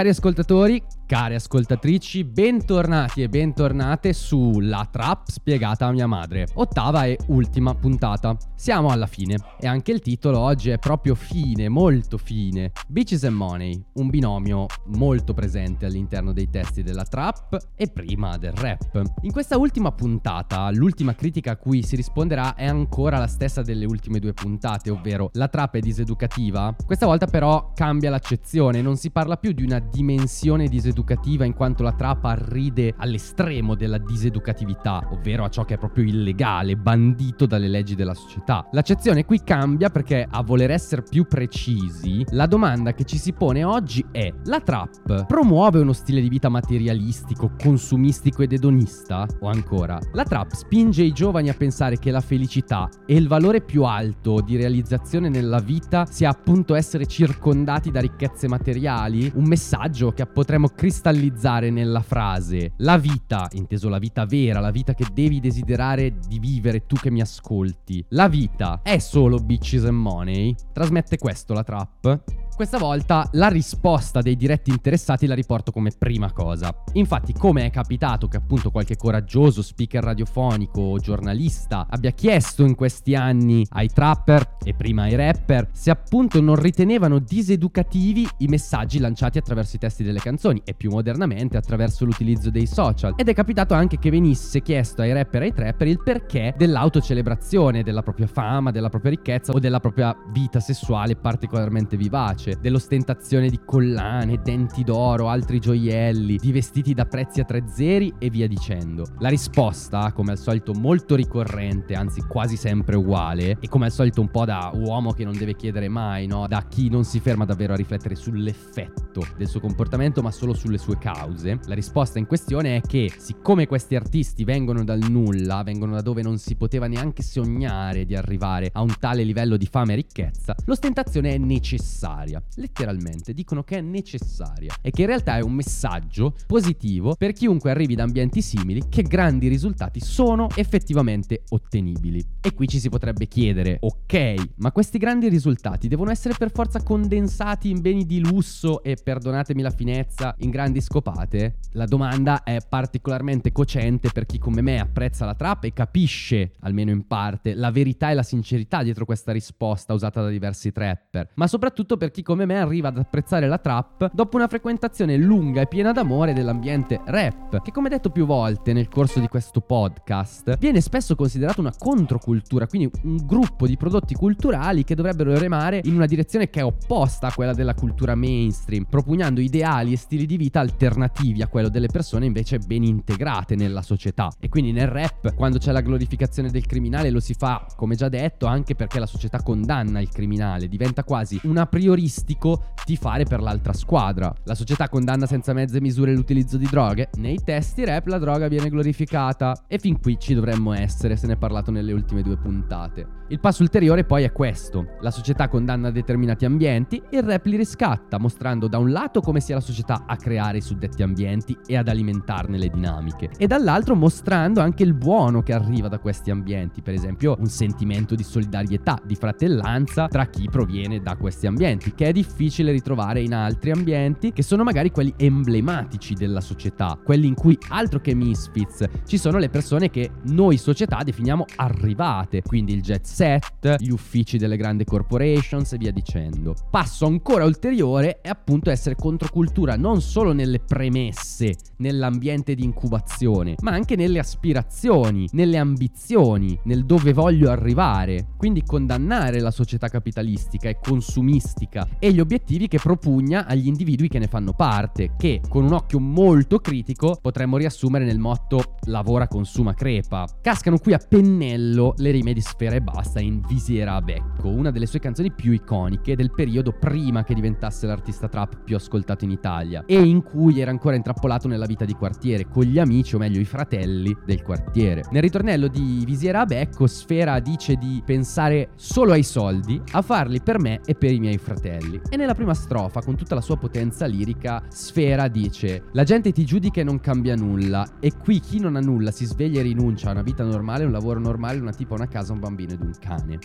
Cari ascoltatori, care ascoltatrici, bentornati e bentornate su La Trap spiegata a mia madre. Ottava e ultima puntata. Siamo alla fine e anche il titolo oggi è proprio fine, molto fine. Bitches and Money, un binomio molto presente all'interno dei testi della trap e prima del rap. In questa ultima puntata, l'ultima critica a cui si risponderà è ancora la stessa delle ultime due puntate, ovvero la trap è diseducativa. Questa volta però cambia l'accezione, non si parla più di una dimensione diseducativa in quanto la trap arride all'estremo della diseducatività, ovvero a ciò che è proprio illegale, bandito dalle leggi della società. L'accezione qui cambia perché a voler essere più precisi, la domanda che ci si pone oggi è la trap promuove uno stile di vita materialistico, consumistico ed edonista? O ancora, la trap spinge i giovani a pensare che la felicità e il valore più alto di realizzazione nella vita sia appunto essere circondati da ricchezze materiali? Un messaggio che potremmo cristallizzare nella frase la vita, inteso la vita vera, la vita che devi desiderare di vivere tu che mi ascolti. La vita è solo bitches and money? Trasmette questo la trap? Questa volta la risposta dei diretti interessati la riporto come prima cosa. Infatti, come è capitato che appunto qualche coraggioso speaker radiofonico o giornalista abbia chiesto in questi anni ai trapper e prima ai rapper se appunto non ritenevano diseducativi i messaggi lanciati attraverso i testi delle canzoni e più modernamente attraverso l'utilizzo dei social. Ed è capitato anche che venisse chiesto ai rapper e ai trapper il perché dell'autocelebrazione della propria fama, della propria ricchezza o della propria vita sessuale particolarmente vivace luce, dell'ostentazione di collane, denti d'oro, altri gioielli, di vestiti da prezzi a tre zeri e via dicendo. La risposta, come al solito molto ricorrente, anzi quasi sempre uguale, e come al solito un po' da uomo che non deve chiedere mai, no? Da chi non si ferma davvero a riflettere sull'effetto del suo comportamento, ma solo sulle sue cause. La risposta in questione è che, siccome questi artisti vengono dal nulla, vengono da dove non si poteva neanche sognare di arrivare a un tale livello di fame e ricchezza, l'ostentazione è necessaria letteralmente dicono che è necessaria e che in realtà è un messaggio positivo per chiunque arrivi da ambienti simili che grandi risultati sono effettivamente ottenibili. E qui ci si potrebbe chiedere, ok, ma questi grandi risultati devono essere per forza condensati in beni di lusso e, perdonatemi la finezza, in grandi scopate? La domanda è particolarmente cocente per chi come me apprezza la trap e capisce, almeno in parte, la verità e la sincerità dietro questa risposta usata da diversi trapper, ma soprattutto per chi come me arriva ad apprezzare la trap dopo una frequentazione lunga e piena d'amore dell'ambiente rap, che come detto più volte nel corso di questo podcast, viene spesso considerato una controcultura, quindi un gruppo di prodotti culturali che dovrebbero remare in una direzione che è opposta a quella della cultura mainstream, propugnando ideali e stili di vita alternativi a quello delle persone invece ben integrate nella società. E quindi nel rap, quando c'è la glorificazione del criminale, lo si fa, come già detto, anche perché la società condanna il criminale, diventa quasi una prioristica calcistico tifare per l'altra squadra. La società condanna senza mezze misure l'utilizzo di droghe. Nei testi rap la droga viene glorificata. E fin qui ci dovremmo essere, se ne è parlato nelle ultime due puntate. Il passo ulteriore poi è questo. La società condanna determinati ambienti, il rap li riscatta, mostrando da un lato come sia la società a creare i suddetti ambienti e ad alimentarne le dinamiche, e dall'altro mostrando anche il buono che arriva da questi ambienti, per esempio un sentimento di solidarietà, di fratellanza tra chi proviene da questi ambienti, che è difficile ritrovare in altri ambienti che sono magari quelli emblematici della società, quelli in cui altro che misfits ci sono le persone che noi società definiamo arrivate, quindi il jet set, gli uffici delle grandi corporations e via dicendo. Passo ancora ulteriore è appunto essere controcultura non solo nelle premesse, nell'ambiente di incubazione, ma anche nelle aspirazioni, nelle ambizioni, nel dove voglio arrivare. Quindi condannare la società capitalistica e consumistica e gli obiettivi che propugna agli individui che ne fanno parte, che con un occhio molto critico potremmo riassumere nel motto lavora, consuma, crepa. Cascano qui a pennello le rime di Sfera e Basta in Visiera a Becco, una delle sue canzoni più iconiche del periodo prima che diventasse l'artista trap più ascoltato in Italia e in cui era ancora intrappolato nella vita di quartiere con gli amici o meglio i fratelli del quartiere. Nel ritornello di Visiera a Becco Sfera dice di pensare solo ai soldi, a farli per me e per i miei fratelli quelli. E nella prima strofa, con tutta la sua potenza lirica, Sfera dice: La gente ti giudica e non cambia nulla. E qui chi non ha nulla si sveglia e rinuncia a una vita normale, un lavoro normale, una tipa, una casa, un bambino ed un cane.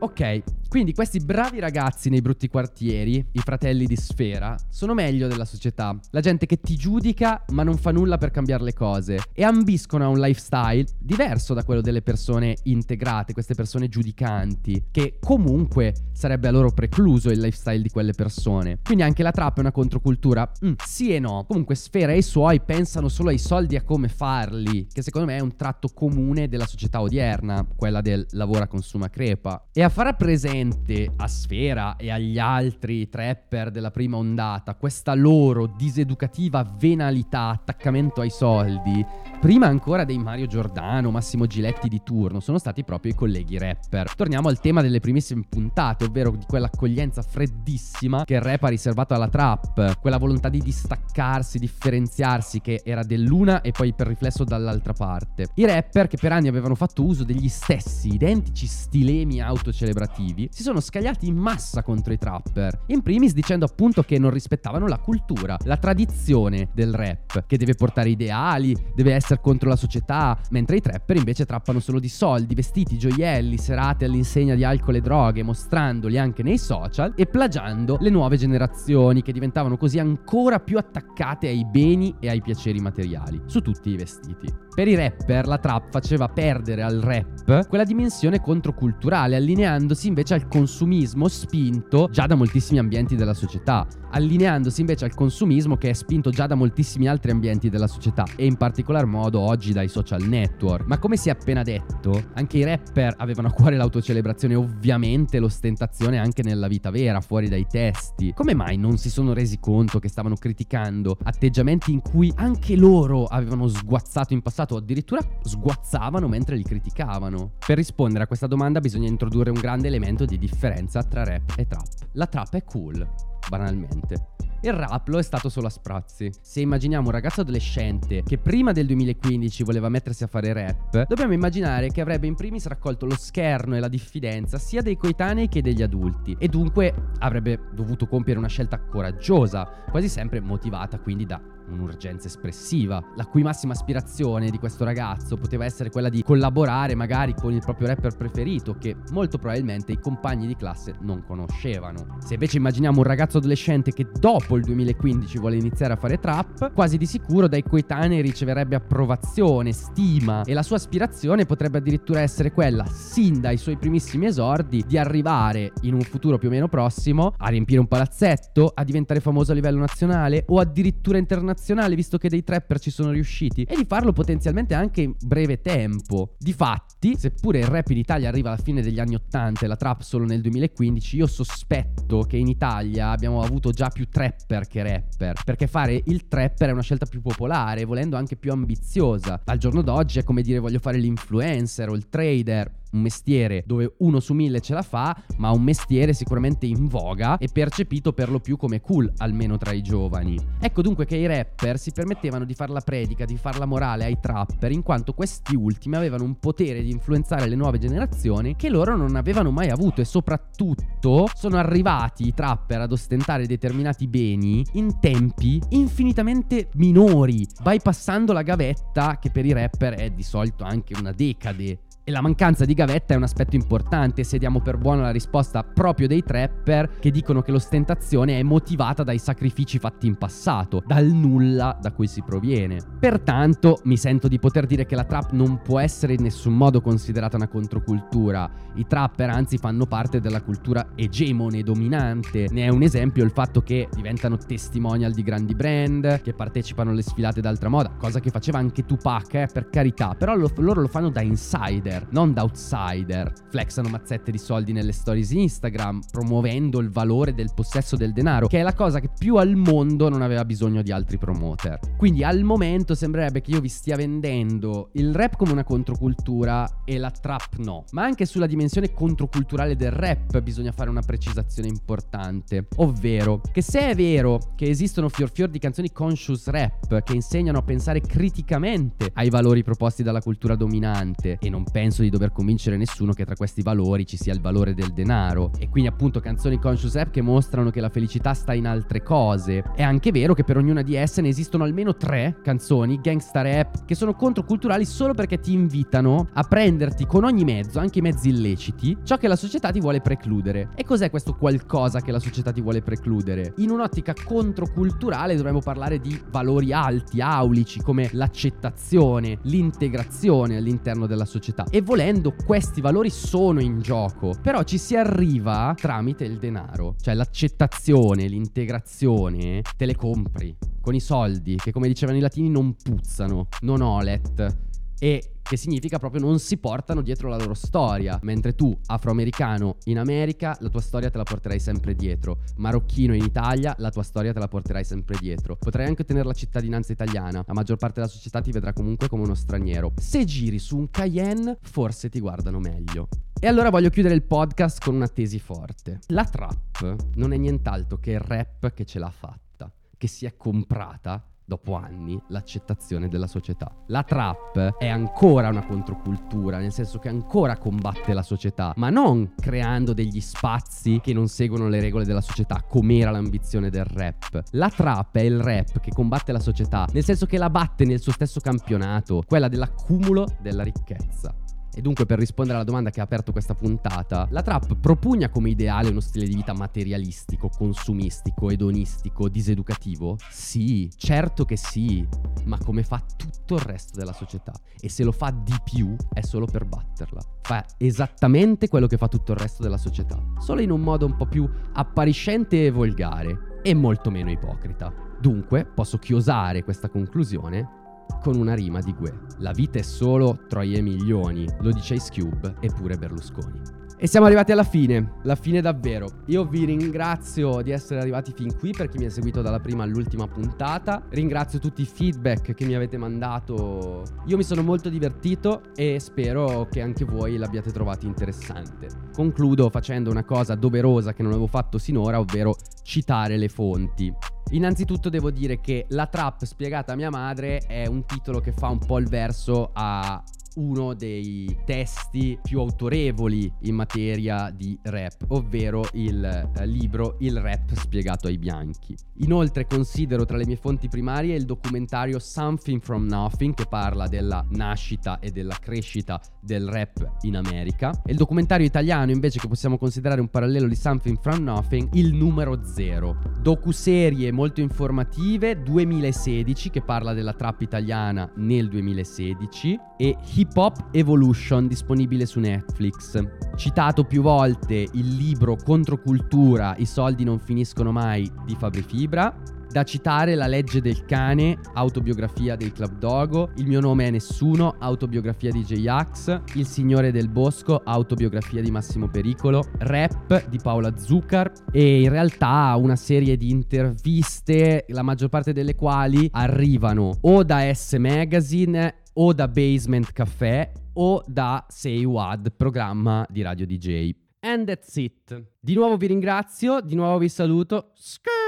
Ok, quindi questi bravi ragazzi nei brutti quartieri, i fratelli di sfera, sono meglio della società. La gente che ti giudica ma non fa nulla per cambiare le cose e ambiscono a un lifestyle diverso da quello delle persone integrate, queste persone giudicanti, che comunque sarebbe a loro precluso il lifestyle di quelle persone. Quindi anche la trap è una controcultura? Mm, sì e no. Comunque Sfera e i suoi pensano solo ai soldi e a come farli, che secondo me è un tratto comune della società odierna, quella del lavora consuma crepa. E a far presente a Sfera e agli altri trapper della prima ondata questa loro diseducativa venalità, attaccamento ai soldi, prima ancora dei Mario Giordano, Massimo Giletti di turno, sono stati proprio i colleghi rapper. Torniamo al tema delle primissime puntate, ovvero di quell'accoglienza freddissima che il rap ha riservato alla trap, quella volontà di distaccarsi, differenziarsi che era dell'una e poi per riflesso dall'altra parte. I rapper che per anni avevano fatto uso degli stessi identici stilemi autocelebrativi si sono scagliati in massa contro i trapper, in primis dicendo appunto che non rispettavano la cultura, la tradizione del rap, che deve portare ideali, deve essere contro la società, mentre i trapper invece trappano solo di soldi, vestiti, gioielli, serate all'insegna di alcol e droghe, mostrandoli anche nei social e plagiando le nuove generazioni che diventavano così ancora più attaccate ai beni e ai piaceri materiali, su tutti i vestiti. Per i rapper la trap faceva perdere al rap quella dimensione controculturale, allineandosi invece al consumismo spinto già da moltissimi ambienti della società, allineandosi invece al consumismo che è spinto già da moltissimi altri ambienti della società e in particolar modo oggi dai social network. Ma come si è appena detto, anche i rapper avevano a cuore l'autocelebrazione, ovviamente l'ostentazione anche nella vita vera, fuori dai testi. Come mai non si sono resi conto che stavano criticando atteggiamenti in cui anche loro avevano sguazzato in passato, addirittura sguazzavano mentre li criticavano? Per rispondere a questa domanda bisogna introdurre un grande elemento di differenza tra rap e trap. La trap è cool, banalmente. Il rap lo è stato solo a sprazzi. Se immaginiamo un ragazzo adolescente che prima del 2015 voleva mettersi a fare rap, dobbiamo immaginare che avrebbe in primis raccolto lo scherno e la diffidenza sia dei coetanei che degli adulti e dunque avrebbe dovuto compiere una scelta coraggiosa, quasi sempre motivata quindi da un'urgenza espressiva, la cui massima aspirazione di questo ragazzo poteva essere quella di collaborare magari con il proprio rapper preferito che molto probabilmente i compagni di classe non conoscevano. Se invece immaginiamo un ragazzo adolescente che dopo il 2015 vuole iniziare a fare trap, quasi di sicuro dai coetanei riceverebbe approvazione, stima e la sua aspirazione potrebbe addirittura essere quella, sin dai suoi primissimi esordi, di arrivare in un futuro più o meno prossimo a riempire un palazzetto, a diventare famoso a livello nazionale o addirittura internazionale internazionale, visto che dei trapper ci sono riusciti, e di farlo potenzialmente anche in breve tempo. Difatti, seppure il rap in Italia arriva alla fine degli anni 80 e la trap solo nel 2015, io sospetto che in Italia abbiamo avuto già più trapper che rapper, perché fare il trapper è una scelta più popolare, volendo anche più ambiziosa. Al giorno d'oggi è come dire voglio fare l'influencer o il trader, un mestiere dove uno su mille ce la fa, ma un mestiere sicuramente in voga e percepito per lo più come cool, almeno tra i giovani. Ecco dunque che i rapper si permettevano di far la predica, di far la morale ai trapper, in quanto questi ultimi avevano un potere di influenzare le nuove generazioni che loro non avevano mai avuto e soprattutto sono arrivati i trapper ad ostentare determinati beni in tempi infinitamente minori, bypassando la gavetta che per i rapper è di solito anche una decade e la mancanza di gavetta è un aspetto importante se diamo per buona la risposta proprio dei trapper che dicono che l'ostentazione è motivata dai sacrifici fatti in passato, dal nulla da cui si proviene. Pertanto mi sento di poter dire che la trap non può essere in nessun modo considerata una controcultura. I trapper anzi fanno parte della cultura egemone dominante. Ne è un esempio il fatto che diventano testimonial di grandi brand, che partecipano alle sfilate d'altra moda, cosa che faceva anche Tupac, eh, per carità, però lo, loro lo fanno da insider insider, non da outsider. Flexano mazzette di soldi nelle stories Instagram, promuovendo il valore del possesso del denaro, che è la cosa che più al mondo non aveva bisogno di altri promoter. Quindi al momento sembrerebbe che io vi stia vendendo il rap come una controcultura e la trap no. Ma anche sulla dimensione controculturale del rap bisogna fare una precisazione importante, ovvero che se è vero che esistono fior fior di canzoni conscious rap che insegnano a pensare criticamente ai valori proposti dalla cultura dominante e non pensano penso di dover convincere nessuno che tra questi valori ci sia il valore del denaro. E quindi appunto canzoni conscious rap che mostrano che la felicità sta in altre cose. È anche vero che per ognuna di esse ne esistono almeno tre canzoni, gangsta rap, che sono controculturali solo perché ti invitano a prenderti con ogni mezzo, anche i mezzi illeciti, ciò che la società ti vuole precludere. E cos'è questo qualcosa che la società ti vuole precludere? In un'ottica controculturale dovremmo parlare di valori alti, aulici, come l'accettazione, l'integrazione all'interno della società. E volendo, questi valori sono in gioco. Però ci si arriva tramite il denaro. Cioè l'accettazione, l'integrazione, te le compri con i soldi, che come dicevano i latini non puzzano, non olet. E che significa proprio non si portano dietro la loro storia, mentre tu, afroamericano in America, la tua storia te la porterai sempre dietro, marocchino in Italia, la tua storia te la porterai sempre dietro. Potrai anche ottenere la cittadinanza italiana, la maggior parte della società ti vedrà comunque come uno straniero. Se giri su un Cayenne, forse ti guardano meglio. E allora voglio chiudere il podcast con una tesi forte. La trap non è nient'altro che il rap che ce l'ha fatta, che si è comprata dopo anni, l'accettazione della società. La trap è ancora una controcultura, nel senso che ancora combatte la società, ma non creando degli spazi che non seguono le regole della società, come era l'ambizione del rap. La trap è il rap che combatte la società, nel senso che la batte nel suo stesso campionato, quella dell'accumulo della ricchezza. E dunque per rispondere alla domanda che ha aperto questa puntata, la trap propugna come ideale uno stile di vita materialistico, consumistico, edonistico, diseducativo? Sì, certo che sì, ma come fa tutto il resto della società. E se lo fa di più è solo per batterla. Fa esattamente quello che fa tutto il resto della società, solo in un modo un po' più appariscente e volgare e molto meno ipocrita. Dunque posso chiosare questa conclusione con una rima di Gue. La vita è solo troie milioni, lo dice Ice Cube e pure Berlusconi. E siamo arrivati alla fine, la fine davvero. Io vi ringrazio di essere arrivati fin qui per chi mi ha seguito dalla prima all'ultima puntata. Ringrazio tutti i feedback che mi avete mandato. Io mi sono molto divertito e spero che anche voi l'abbiate trovato interessante. Concludo facendo una cosa doverosa che non avevo fatto sinora, ovvero citare le fonti. Innanzitutto devo dire che La trap spiegata a mia madre è un titolo che fa un po' il verso a uno dei testi più autorevoli in materia di rap, ovvero il eh, libro Il rap spiegato ai bianchi. Inoltre considero tra le mie fonti primarie il documentario Something from Nothing che parla della nascita e della crescita del rap in America e il documentario italiano invece che possiamo considerare un parallelo di Something from Nothing, Il numero zero. Docuserie molto informative 2016 che parla della trap italiana nel 2016 e Hip Hop Evolution disponibile su Netflix. Citato più volte il libro Controcultura, i soldi non finiscono mai di Fabri Fibra. Da citare La legge del cane, autobiografia del Club Dogo, Il mio nome è Nessuno, autobiografia di J-Ax, Il Signore del Bosco, autobiografia di Massimo Pericolo, Rap di Paola Zuccar e in realtà una serie di interviste, la maggior parte delle quali arrivano o da S Magazine o da Basement Café o da Say What, programma di radio DJ. And that's it. Di nuovo vi ringrazio, di nuovo vi saluto. Skr-